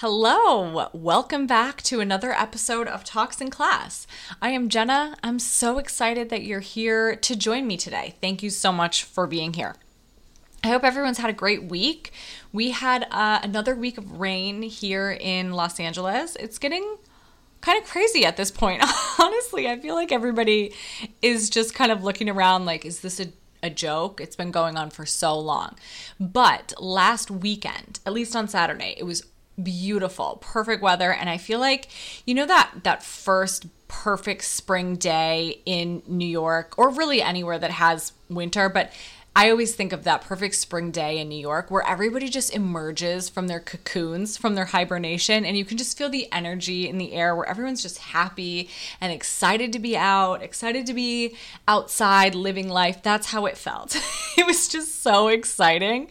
Hello, welcome back to another episode of Talks in Class. I am Jenna. I'm so excited that you're here to join me today. Thank you so much for being here. I hope everyone's had a great week. We had uh, another week of rain here in Los Angeles. It's getting kind of crazy at this point. Honestly, I feel like everybody is just kind of looking around like, is this a a joke. It's been going on for so long. But last weekend, at least on Saturday, it was beautiful, perfect weather, and I feel like you know that that first perfect spring day in New York or really anywhere that has winter, but I always think of that perfect spring day in New York where everybody just emerges from their cocoons, from their hibernation, and you can just feel the energy in the air where everyone's just happy and excited to be out, excited to be outside living life. That's how it felt. it was just so exciting.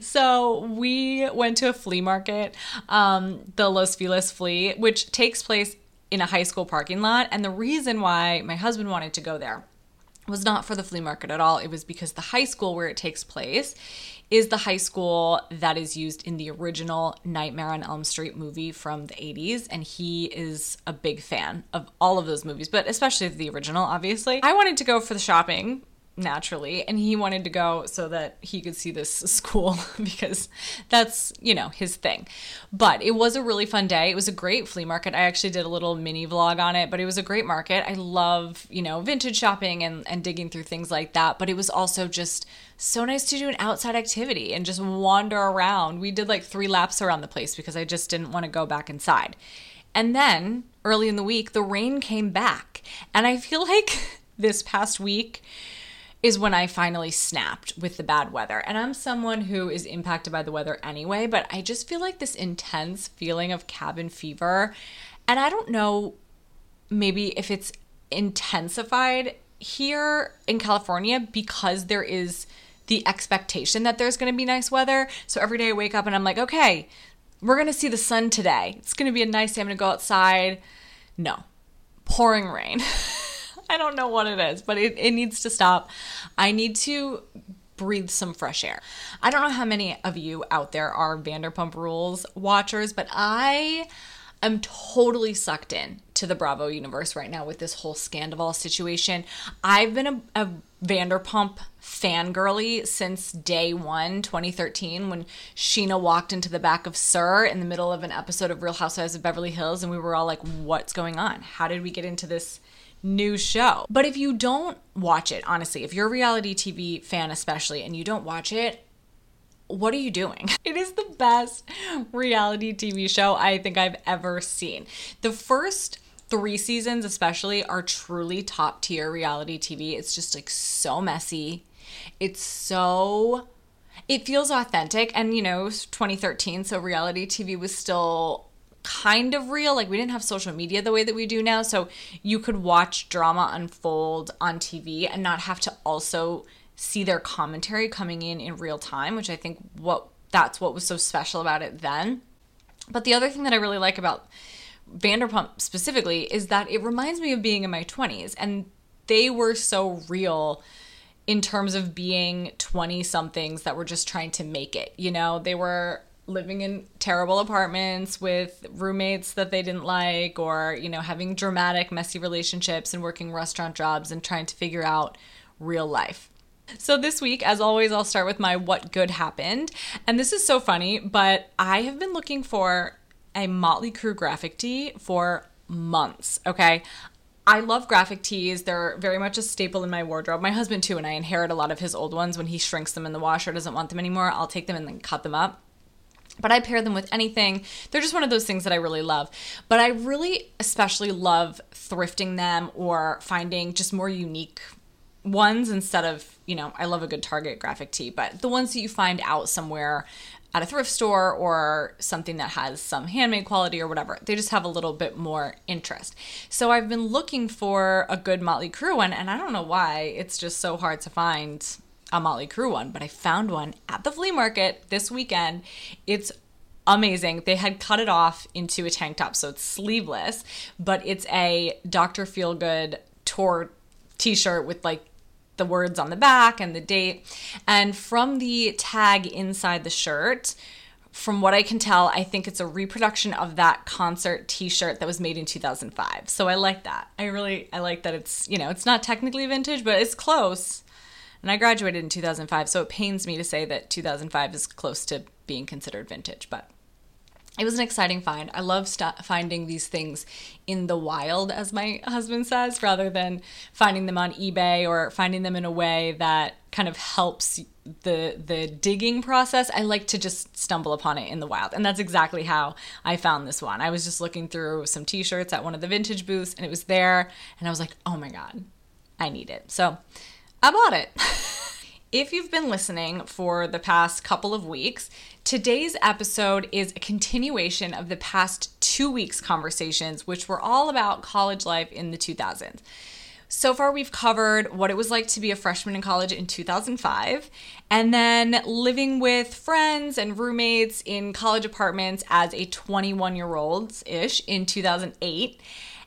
So we went to a flea market, um, the Los Feliz Flea, which takes place in a high school parking lot. And the reason why my husband wanted to go there was not for the flea market at all. It was because the high school where it takes place is the high school that is used in the original Nightmare on Elm Street movie from the 80s. And he is a big fan of all of those movies, but especially the original, obviously. I wanted to go for the shopping naturally and he wanted to go so that he could see this school because that's you know his thing. But it was a really fun day. It was a great flea market. I actually did a little mini vlog on it but it was a great market. I love you know vintage shopping and and digging through things like that but it was also just so nice to do an outside activity and just wander around. We did like three laps around the place because i just didn't want to go back inside. And then early in the week the rain came back and i feel like this past week is when I finally snapped with the bad weather. And I'm someone who is impacted by the weather anyway, but I just feel like this intense feeling of cabin fever. And I don't know maybe if it's intensified here in California because there is the expectation that there's going to be nice weather. So every day I wake up and I'm like, okay, we're going to see the sun today. It's going to be a nice day. I'm going to go outside. No, pouring rain. I don't know what it is, but it, it needs to stop. I need to breathe some fresh air. I don't know how many of you out there are Vanderpump Rules watchers, but I am totally sucked in to the Bravo universe right now with this whole Scandoval situation. I've been a, a Vanderpump fangirly since day one, 2013, when Scheana walked into the back of SUR in the middle of an episode of Real Housewives of Beverly Hills, and we were all like, what's going on? How did we get into this new show. But if you don't watch it, honestly, if you're a reality TV fan, especially, and you don't watch it, what are you doing? It is the best reality TV show I think I've ever seen. The first three seasons, especially, are truly top tier reality TV. It's just like so messy. It's so. It feels authentic. And, you know, 2013, so reality TV was still kind of real. Like we didn't have social media the way that we do now. So you could watch drama unfold on TV and not have to also see their commentary coming in in real time, which I think what that's what was so special about it then. But the other thing that I really like about Vanderpump specifically is that it reminds me of being in my 20s and they were so real in terms of being 20 somethings that were just trying to make it. You know, they were living in terrible apartments with roommates that they didn't like or you know having dramatic messy relationships and working restaurant jobs and trying to figure out real life so this week as always I'll start with my what good happened and this is so funny but I have been looking for a Motley Crue graphic tee for months okay I love graphic tees. They're very much a staple in my wardrobe. My husband, too, and I inherit a lot of his old ones when he shrinks them in the washer, doesn't want them anymore. I'll take them and then cut them up but I pair them with anything. They're just one of those things that I really love. But I really especially love thrifting them or finding just more unique ones instead of, you know, I love a good Target graphic tee, but the ones that you find out somewhere at a thrift store or something that has some handmade quality or whatever. They just have a little bit more interest. So I've been looking for a good Motley Crue one, and I don't know why. It's just so hard to find a Motley Crue one, but I found one at the flea market this weekend. It's amazing. They had cut it off into a tank top, so it's sleeveless, but it's a Dr. Feelgood tour t-shirt with like the words on the back and the date. And from the tag inside the shirt, from what I can tell, I think it's a reproduction of that concert t-shirt that was made in 2005. So I like that. I really I like that it's, you know, it's not technically vintage, but it's close. And I graduated in 2005, so it pains me to say that 2005 is close to being considered vintage, but it was an exciting find. I love st- finding these things in the wild, as my husband says, rather than finding them on eBay or finding them in a way that kind of helps the the digging process. I like to just stumble upon it in the wild, and that's exactly how I found this one. I was just looking through some T-shirts at one of the vintage booths, and it was there, and I was like, "Oh my god, I need it!" So I bought it. If you've been listening for the past couple of weeks, today's episode is a continuation of the past two weeks' conversations, which were all about college life in the 2000s. So far, we've covered what it was like to be a freshman in college in 2005, and then living with friends and roommates in college apartments as a 21 year old ish in 2008.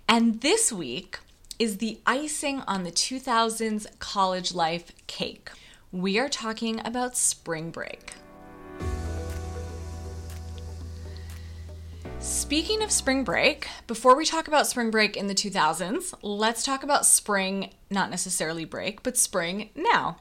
And this week is the icing on the 2000s college life cake we are talking about spring break. Speaking of spring break, before we talk about spring break in the 2000s, let's talk about spring, not necessarily break, but spring now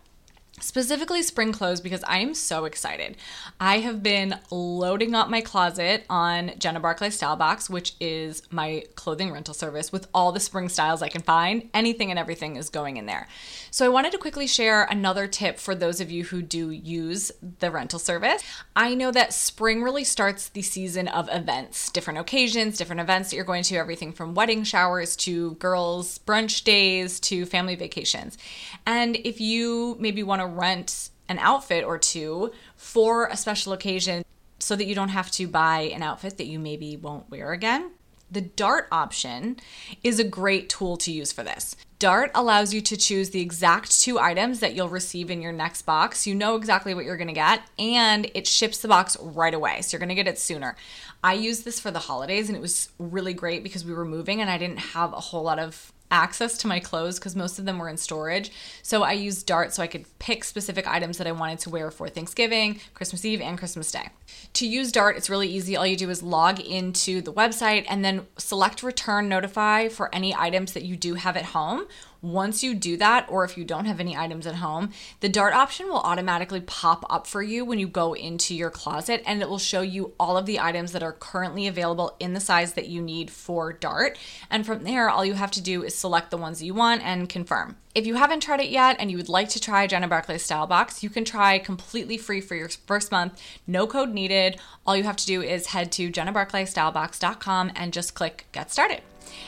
specifically spring clothes because I am so excited. I have been loading up my closet on Jenna Barclay Style Box, which is my clothing rental service with all the spring styles I can find. Anything and everything is going in there. So I wanted to quickly share another tip for those of you who do use the rental service. I know that spring really starts the season of events, different occasions, different events that you're going to, everything from wedding showers to girls' brunch days to family vacations. And if you maybe want to rent an outfit or two for a special occasion so that you don't have to buy an outfit that you maybe won't wear again. The Dart option is a great tool to use for this. Dart allows you to choose the exact two items that you'll receive in your next box. You know exactly what you're gonna get, and it ships the box right away. So you're gonna get it sooner. I used this for the holidays, and it was really great because we were moving and I didn't have a whole lot of access to my clothes because most of them were in storage. So I used Dart so I could pick specific items that I wanted to wear for Thanksgiving, Christmas Eve, and Christmas Day. To use Dart, it's really easy. All you do is log into the website and then select return notify for any items that you do have at home once you do that, or if you don't have any items at home, the Dart option will automatically pop up for you when you go into your closet and it will show you all of the items that are currently available in the size that you need for Dart. And from there, all you have to do is select the ones you want and confirm. If you haven't tried it yet and you would like to try Jenna Barclay Style Box, you can try completely free for your first month, no code needed. All you have to do is head to jennabarclaystylebox.com and just click get started.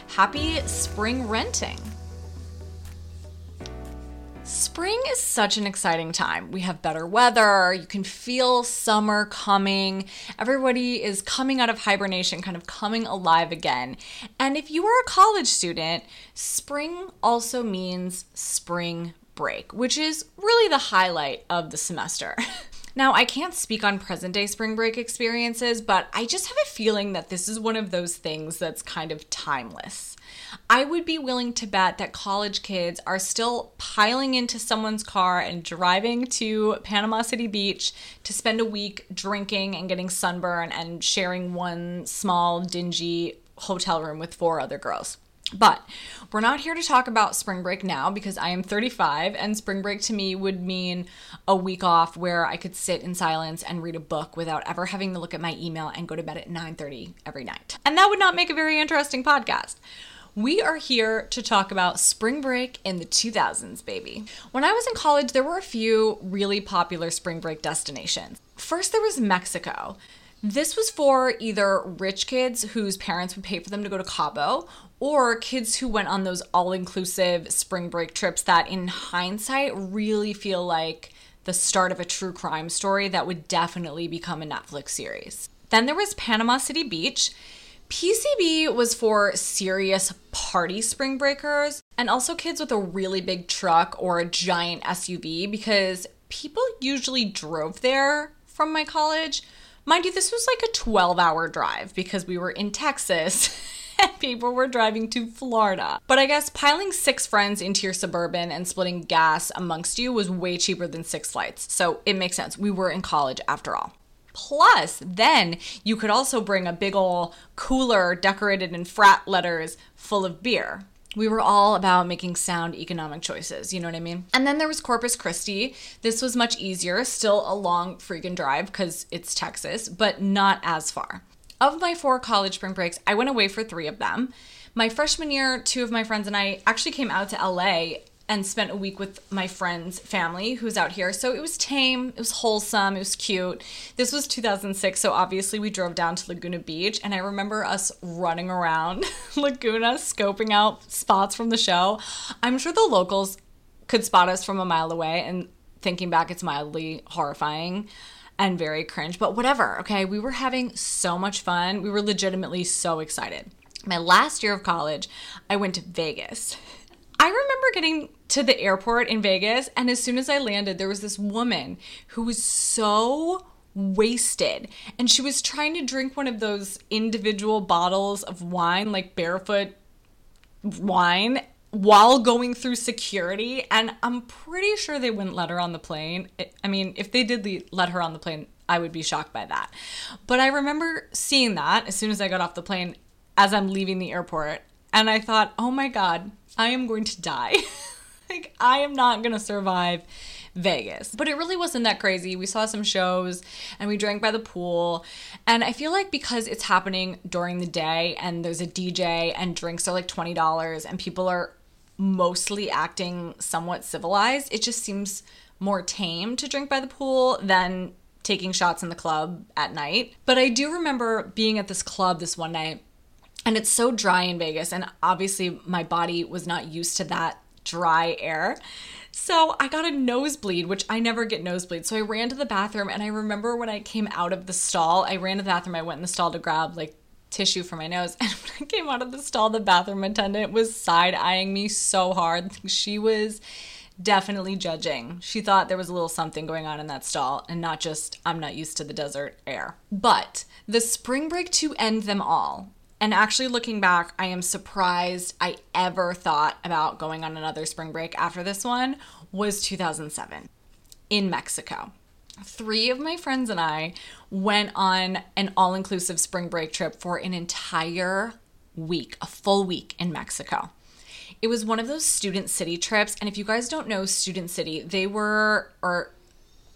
Happy spring renting! Spring is such an exciting time. We have better weather. You can feel summer coming. Everybody is coming out of hibernation, kind of coming alive again. And if you are a college student, spring also means spring break, which is really the highlight of the semester. Now, I can't speak on present day spring break experiences, but I just have a feeling that this is one of those things that's kind of timeless. I would be willing to bet that college kids are still piling into someone's car and driving to Panama City Beach to spend a week drinking and getting sunburn and sharing one small, dingy hotel room with four other girls. But we're not here to talk about spring break now because I am 35 and spring break to me would mean a week off where I could sit in silence and read a book without ever having to look at my email and go to bed at 9:30 every night. And that would not make a very interesting podcast. We are here to talk about spring break in the 2000s, baby. When I was in college, there were a few really popular spring break destinations. First, there was Mexico. This was for either rich kids whose parents would pay for them to go to Cabo or kids who went on those all inclusive spring break trips that, in hindsight, really feel like the start of a true crime story that would definitely become a Netflix series. Then there was Panama City Beach. PCB was for serious party spring breakers and also kids with a really big truck or a giant SUV because people usually drove there from my college. Mind you, this was like a 12 hour drive because we were in Texas. people were driving to Florida. But I guess piling six friends into your suburban and splitting gas amongst you was way cheaper than six flights. So it makes sense. We were in college after all. Plus, then you could also bring a big ol' cooler decorated in frat letters full of beer. We were all about making sound economic choices, you know what I mean? And then there was Corpus Christi. This was much easier, still a long freaking drive because it's Texas, but not as far. Of my four college spring breaks, I went away for three of them. My freshman year, two of my friends and I actually came out to LA and spent a week with my friend's family who's out here. So it was tame, it was wholesome, it was cute. This was 2006, so obviously we drove down to Laguna Beach, and I remember us running around Laguna, scoping out spots from the show. I'm sure the locals could spot us from a mile away, and thinking back, it's mildly horrifying and very cringe, but whatever, okay? We were having so much fun. We were legitimately so excited. My last year of college, I went to Vegas. I remember getting to the airport in Vegas, and as soon as I landed, there was this woman who was so wasted and she was trying to drink one of those individual bottles of wine, like barefoot wine, while going through security. And I'm pretty sure they wouldn't let her on the plane. I mean, if they did let her on the plane, I would be shocked by that. But I remember seeing that as soon as I got off the plane as I'm leaving the airport. And I thought, oh my God, I am going to die. like, I am not going to survive Vegas. But it really wasn't that crazy. We saw some shows and we drank by the pool. And I feel like because it's happening during the day and there's a DJ and drinks are like $20 and people are mostly acting somewhat civilized, it just seems more tame to drink by the pool than taking shots in the club at night. But I do remember being at this club this one night and it's so dry in Vegas and obviously my body was not used to that dry air. So I got a nosebleed, which I never get nosebleed. So I ran to the bathroom and I remember when I came out of the stall, I ran to the bathroom, I went in the stall to grab like tissue for my nose. And when I came out of the stall, the bathroom attendant was side eyeing me so hard. She was definitely judging. She thought there was a little something going on in that stall and not just, I'm not used to the desert air. But the spring break to end them all and actually, looking back, I am surprised I ever thought about going on another spring break after this one was 2007 in Mexico. Three of my friends and I went on an all inclusive spring break trip for an entire week, a full week in Mexico. It was one of those student city trips. And if you guys don't know Student City, they were, or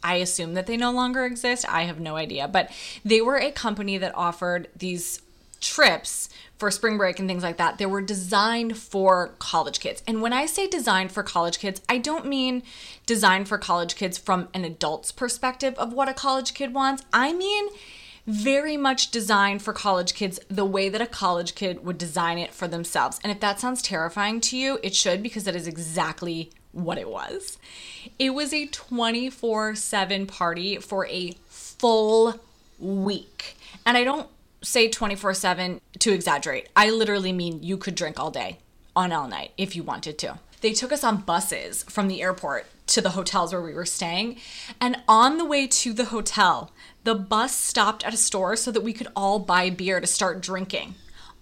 I assume that they no longer exist. I have no idea. But they were a company that offered these trips for spring break and things like that, they were designed for college kids. And when I say designed for college kids, I don't mean designed for college kids from an adult's perspective of what a college kid wants. I mean, very much designed for college kids the way that a college kid would design it for themselves. And if that sounds terrifying to you, it should because that is exactly what it was. It was a 24 7 party for a full week. And I don't say 24 7 to exaggerate. I literally mean you could drink all day on all night if you wanted to. They took us on buses from the airport to the hotels where we were staying. And on the way to the hotel, the bus stopped at a store so that we could all buy beer to start drinking.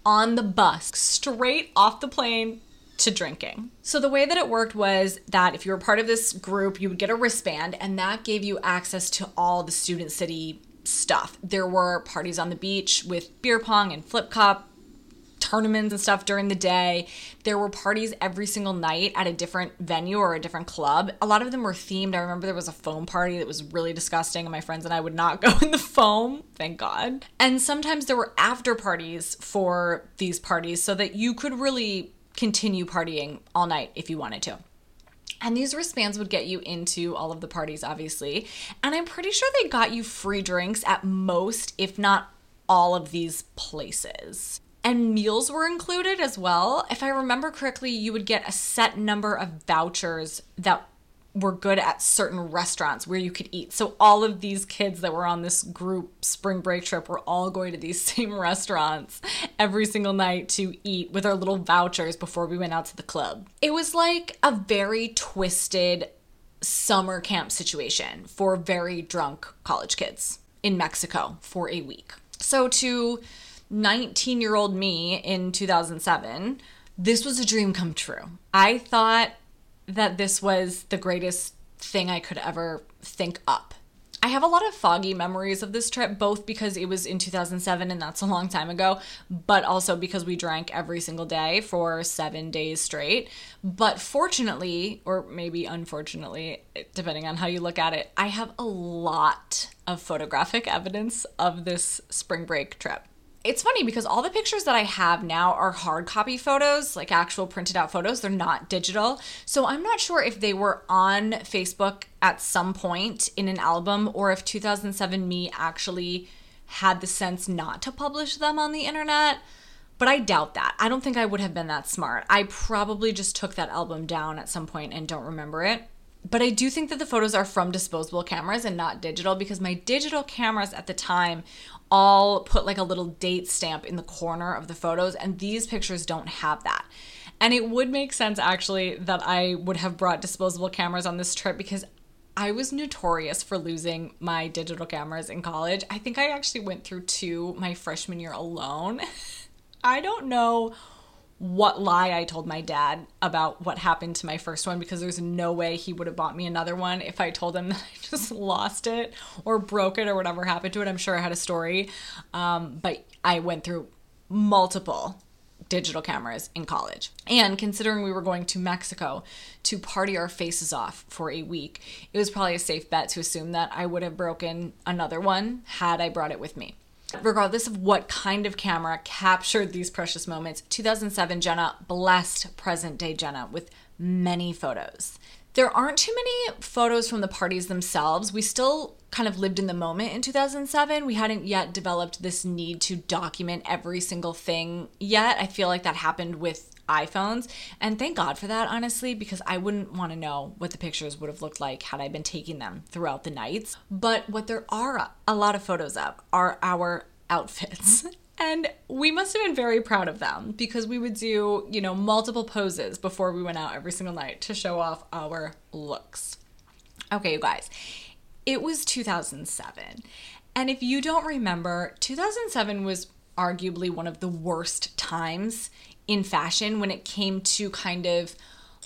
On the bus, straight off the plane to drinking. So the way that it worked was that if you were part of this group, you would get a wristband and that gave you access to all the student city stuff. There were parties on the beach with beer pong and flip cup tournaments and stuff during the day. There were parties every single night at a different venue or a different club. A lot of them were themed. I remember there was a foam party that was really disgusting, and my friends and I would not go in the foam, thank God. And sometimes there were after parties for these parties so that you could really continue partying all night if you wanted to. And these wristbands would get you into all of the parties, obviously. And I'm pretty sure they got you free drinks at most, if not all of these places. And meals were included as well. If I remember correctly, you would get a set number of vouchers that were good at certain restaurants where you could eat. So all of these kids that were on this group spring break trip were all going to these same restaurants every single night to eat with our little vouchers before we went out to the club. It was like a very twisted summer camp situation for very drunk college kids in Mexico for a week. So to 19 year old me in 2007, this was a dream come true. I thought that this was the greatest thing I could ever think up. I have a lot of foggy memories of this trip, both because it was in 2007 and that's a long time ago, but also because we drank every single day for seven days straight. But fortunately, or maybe unfortunately, depending on how you look at it, I have a lot of photographic evidence of this spring break trip it's funny because all the pictures that I have now are hard copy photos, like actual printed out photos. They're not digital. So I'm not sure if they were on Facebook at some point in an album or if 2007 me actually had the sense not to publish them on the internet. But I doubt that. I don't think I would have been that smart. I probably just took that album down at some point and don't remember it. But I do think that the photos are from disposable cameras and not digital because my digital cameras at the time all put like a little date stamp in the corner of the photos, and these pictures don't have that. And it would make sense actually that I would have brought disposable cameras on this trip because I was notorious for losing my digital cameras in college. I think I actually went through two my freshman year alone. I don't know what lie I told my dad about what happened to my first one because there's no way he would have bought me another one if I told him that I just lost it or broke it or whatever happened to it. I'm sure I had a story. Um, but I went through multiple digital cameras in college. And considering we were going to Mexico to party our faces off for a week, it was probably a safe bet to assume that I would have broken another one had I brought it with me regardless of what kind of camera captured these precious moments, 2007 Jenna blessed present day Jenna with many photos. There aren't too many photos from the parties themselves. We still kind of lived in the moment in 2007. We hadn't yet developed this need to document every single thing yet. I feel like that happened with iPhones. And thank God for that, honestly, because I wouldn't want to know what the pictures would have looked like had I been taking them throughout the nights. But what there are a lot of photos of are our outfits. And we must have been very proud of them because we would do, you know, multiple poses before we went out every single night to show off our looks. Okay, you guys, it was 2007. And if you don't remember, 2007 was arguably one of the worst times in fashion when it came to kind of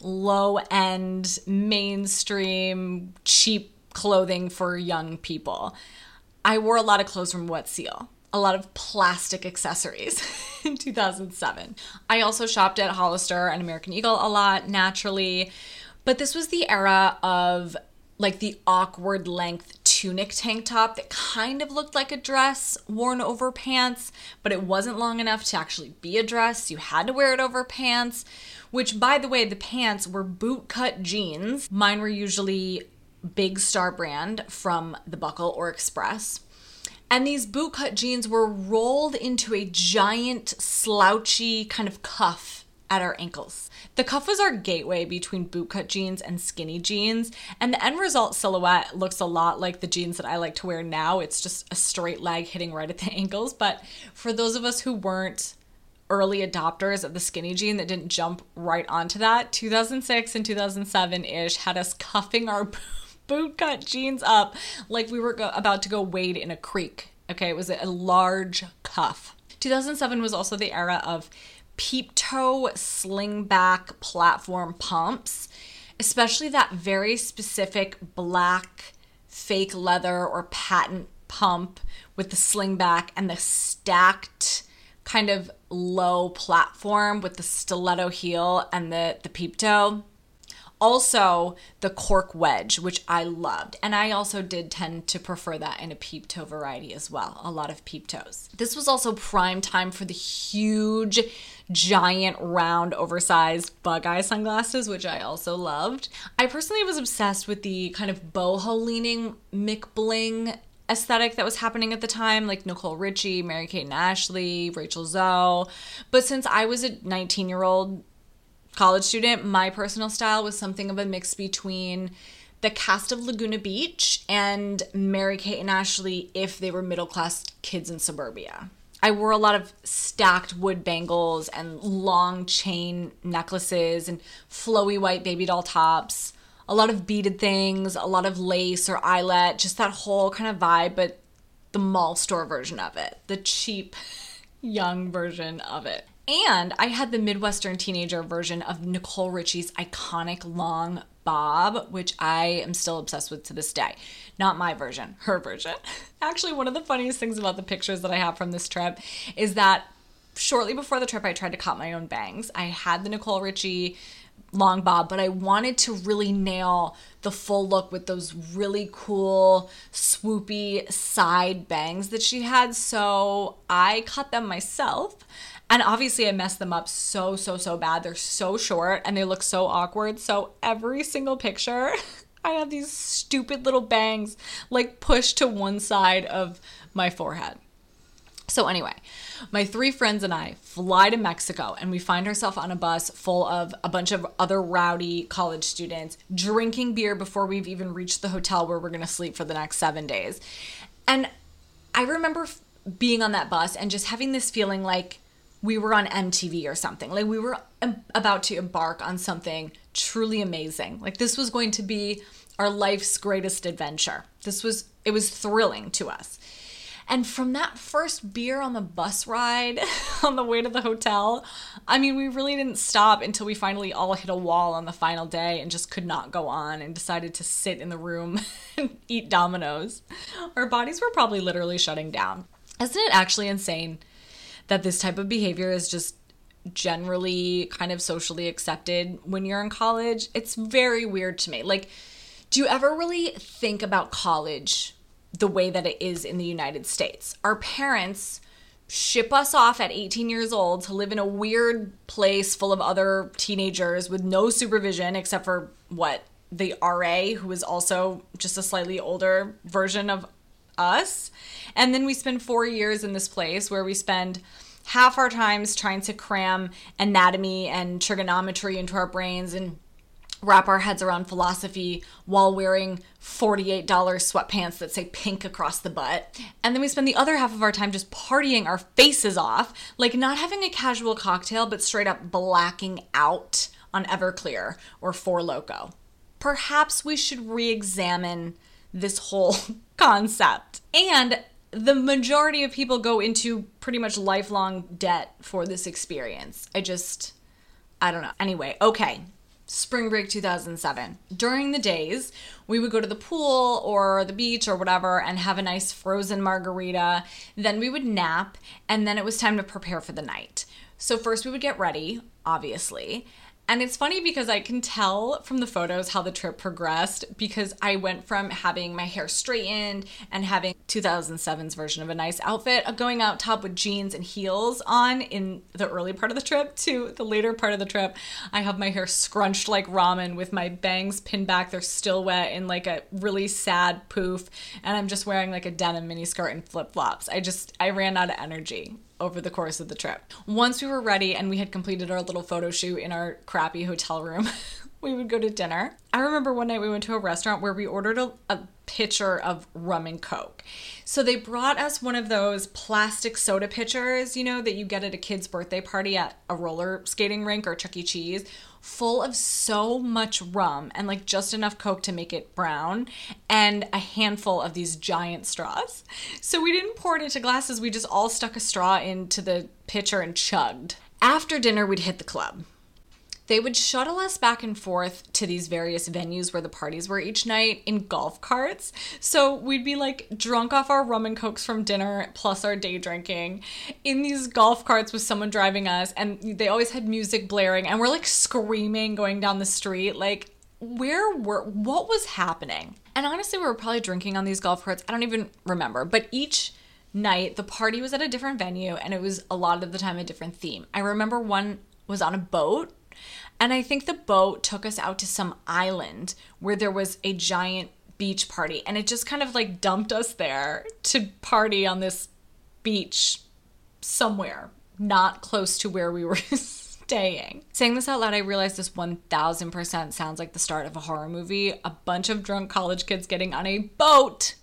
low end, mainstream, cheap clothing for young people. I wore a lot of clothes from Wet Seal, a lot of plastic accessories in 2007. I also shopped at Hollister and American Eagle a lot, naturally. But this was the era of like the awkward length tunic tank top that kind of looked like a dress worn over pants, but it wasn't long enough to actually be a dress. You had to wear it over pants, which, by the way, the pants were boot cut jeans. Mine were usually Big Star brand from the Buckle or Express. And these boot cut jeans were rolled into a giant, slouchy kind of cuff at our ankles. The cuff was our gateway between bootcut jeans and skinny jeans, and the end result silhouette looks a lot like the jeans that I like to wear now. It's just a straight leg hitting right at the ankles, but for those of us who weren't early adopters of the skinny jean that didn't jump right onto that, 2006 and 2007 ish had us cuffing our bootcut jeans up like we were go- about to go wade in a creek. Okay, it was a large cuff. 2007 was also the era of peep toe sling back platform pumps, especially that very specific black fake leather or patent pump with the sling back and the stacked kind of low platform with the stiletto heel and the the peep toe also, the cork wedge, which I loved. And I also did tend to prefer that in a peep toe variety as well. A lot of peep toes. This was also prime time for the huge, giant, round, oversized bug eye sunglasses, which I also loved. I personally was obsessed with the kind of boho leaning McBling aesthetic that was happening at the time, like Nicole Richie, Mary Kate and Ashley, Rachel Zoe. But since I was a 19 year old college student, my personal style was something of a mix between the cast of Laguna Beach and Mary Kate and Ashley if they were middle class kids in suburbia. I wore a lot of stacked wood bangles and long chain necklaces and flowy white baby doll tops, a lot of beaded things, a lot of lace or eyelet, just that whole kind of vibe, but the mall store version of it, the cheap young version of it. And I had the Midwestern teenager version of Nicole Richie's iconic long bob, which I am still obsessed with to this day. Not my version, her version. Actually, one of the funniest things about the pictures that I have from this trip is that shortly before the trip, I tried to cut my own bangs. I had the Nicole Richie long bob, but I wanted to really nail the full look with those really cool, swoopy side bangs that she had. So I cut them myself. And obviously, I messed them up so, so, so bad. They're so short and they look so awkward. So every single picture, I have these stupid little bangs like pushed to one side of my forehead. So, anyway, my three friends and I fly to Mexico and we find ourselves on a bus full of a bunch of other rowdy college students drinking beer before we've even reached the hotel where we're going to sleep for the next seven days. And I remember being on that bus and just having this feeling like we were on MTV or something. Like we were about to embark on something truly amazing. Like this was going to be our life's greatest adventure. This was, it was thrilling to us. And from that first beer on the bus ride on the way to the hotel, I mean, we really didn't stop until we finally all hit a wall on the final day and just could not go on and decided to sit in the room and eat Domino's. Our bodies were probably literally shutting down. Isn't it actually insane that this type of behavior is just generally kind of socially accepted when you're in college? It's very weird to me. Like, do you ever really think about college the way that it is in the United States. Our parents ship us off at 18 years old to live in a weird place full of other teenagers with no supervision except for what the RA who is also just a slightly older version of us. And then we spend 4 years in this place where we spend half our times trying to cram anatomy and trigonometry into our brains and wrap our heads around philosophy while wearing $48 sweatpants that say pink across the butt. And then we spend the other half of our time just partying our faces off, like not having a casual cocktail, but straight up blacking out on Everclear or Four Loko. Perhaps we should re examine this whole concept. And the majority of people go into pretty much lifelong debt for this experience. I just, I don't know. Anyway, okay, spring break 2007. During the days, we would go to the pool or the beach or whatever and have a nice frozen margarita. Then we would nap, and then it was time to prepare for the night. So, first we would get ready, obviously. And it's funny because I can tell from the photos how the trip progressed because I went from having my hair straightened and having 2007's version of a nice outfit, going out top with jeans and heels on in the early part of the trip to the later part of the trip. I have my hair scrunched like ramen with my bangs pinned back. They're still wet in like a really sad poof. And I'm just wearing like a denim miniskirt and flip flops. I just, I ran out of energy over the course of the trip. Once we were ready and we had completed our little photo shoot in our crappy hotel room, we would go to dinner. I remember one night we went to a restaurant where we ordered a, a, pitcher of rum and coke. So they brought us one of those plastic soda pitchers, you know, that you get at a kid's birthday party at a roller skating rink or Chuck E. Cheese, full of so much rum and like just enough coke to make it brown and a handful of these giant straws. So we didn't pour it into glasses, we just all stuck a straw into the pitcher and chugged. After dinner, we'd hit the club they would shuttle us back and forth to these various venues where the parties were each night in golf carts. So we'd be like drunk off our rum and cokes from dinner plus our day drinking in these golf carts with someone driving us and they always had music blaring and we're like screaming going down the street like where were what was happening? And honestly we were probably drinking on these golf carts. I don't even remember, but each night the party was at a different venue and it was a lot of the time a different theme. I remember one was on a boat and I think the boat took us out to some island where there was a giant beach party. And it just kind of like dumped us there to party on this beach somewhere, not close to where we were staying. Saying this out loud, I realized this 1000% sounds like the start of a horror movie. A bunch of drunk college kids getting on a boat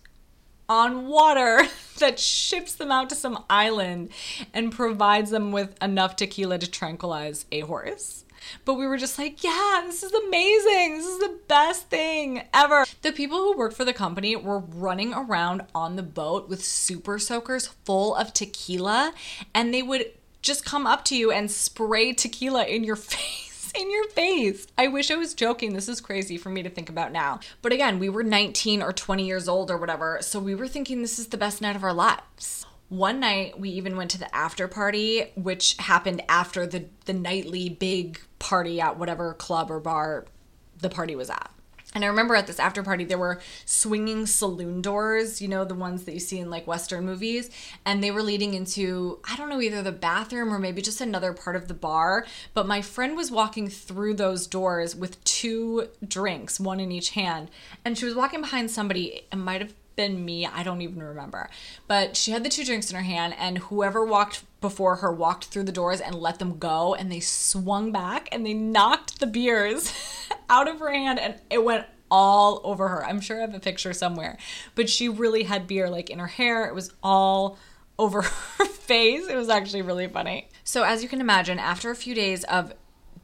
on water that ships them out to some island and provides them with enough tequila to tranquilize a horse. But we were just like, yeah, this is amazing. This is the best thing ever. The people who worked for the company were running around on the boat with super soakers full of tequila, and they would just come up to you and spray tequila in your face. in your face. I wish I was joking. This is crazy for me to think about now. But again, we were 19 or 20 years old or whatever, so we were thinking this is the best night of our lives. One night we even went to the after party, which happened after the the nightly big party at whatever club or bar the party was at. And I remember at this after party, there were swinging saloon doors, you know, the ones that you see in like Western movies. And they were leading into, I don't know, either the bathroom or maybe just another part of the bar. But my friend was walking through those doors with two drinks, one in each hand. And she was walking behind somebody, it might have been me, I don't even remember. But she had the two drinks in her hand, and whoever walked before her walked through the doors and let them go. And they swung back and they knocked the beers out of her hand and it went all over her. I'm sure I have a picture somewhere, but she really had beer like in her hair. It was all over her face. It was actually really funny. So, as you can imagine, after a few days of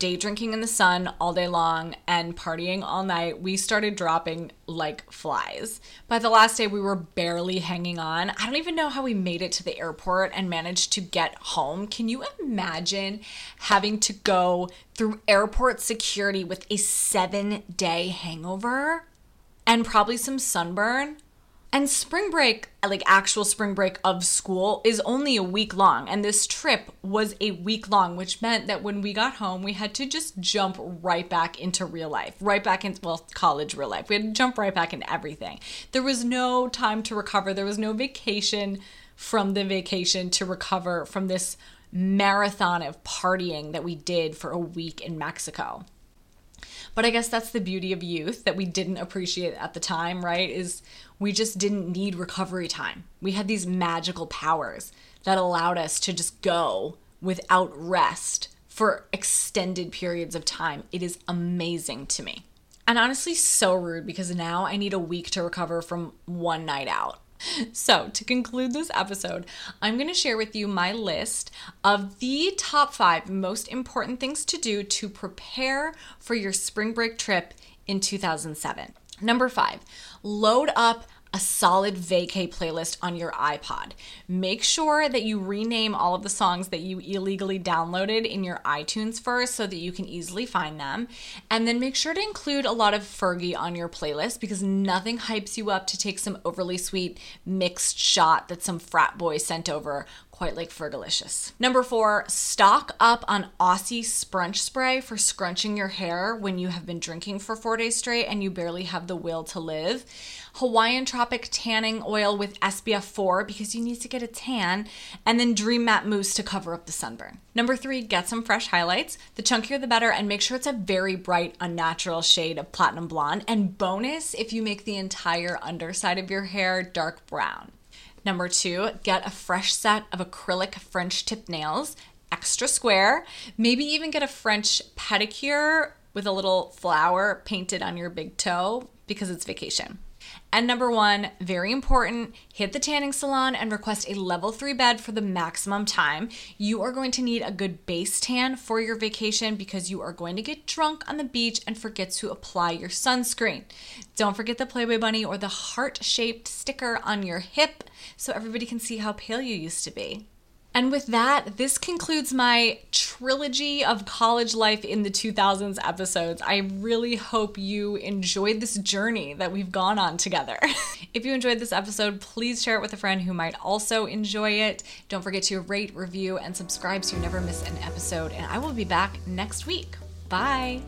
day drinking in the sun all day long and partying all night, we started dropping like flies. By the last day, we were barely hanging on. I don't even know how we made it to the airport and managed to get home. Can you imagine having to go through airport security with a seven day hangover and probably some sunburn? And spring break, like actual spring break of school, is only a week long. And this trip was a week long, which meant that when we got home, we had to just jump right back into real life, right back into, well, college real life. We had to jump right back into everything. There was no time to recover, there was no vacation from the vacation to recover from this marathon of partying that we did for a week in Mexico. But I guess that's the beauty of youth that we didn't appreciate at the time, right? Is we just didn't need recovery time. We had these magical powers that allowed us to just go without rest for extended periods of time. It is amazing to me. And honestly, so rude because now I need a week to recover from one night out. So, to conclude this episode, I'm going to share with you my list of the top five most important things to do to prepare for your spring break trip in 2007. Number five, load up a solid vacay playlist on your iPod. Make sure that you rename all of the songs that you illegally downloaded in your iTunes first so that you can easily find them. And then make sure to include a lot of Fergie on your playlist because nothing hypes you up to take some overly sweet mixed shot that some frat boy sent over quite like Fergalicious. Number four, stock up on Aussie Scrunch Spray for scrunching your hair when you have been drinking for four days straight and you barely have the will to live. Hawaiian Tropic Tanning Oil with SPF 4 because you need to get a tan, and then Dream Matte Mousse to cover up the sunburn. Number three, get some fresh highlights. The chunkier the better, and make sure it's a very bright, unnatural shade of platinum blonde. And bonus if you make the entire underside of your hair dark brown. Number two, get a fresh set of acrylic French tip nails, extra square. Maybe even get a French pedicure with a little flower painted on your big toe because it's vacation. And number one, very important, hit the tanning salon and request a level three bed for the maximum time. You are going to need a good base tan for your vacation because you are going to get drunk on the beach and forget to apply your sunscreen. Don't forget the Playboy Bunny or the heart shaped sticker on your hip so everybody can see how pale you used to be. And with that, this concludes my trilogy of college life in the 2000s episodes. I really hope you enjoyed this journey that we've gone on together. if you enjoyed this episode, please share it with a friend who might also enjoy it. Don't forget to rate, review, and subscribe so you never miss an episode. And I will be back next week. Bye.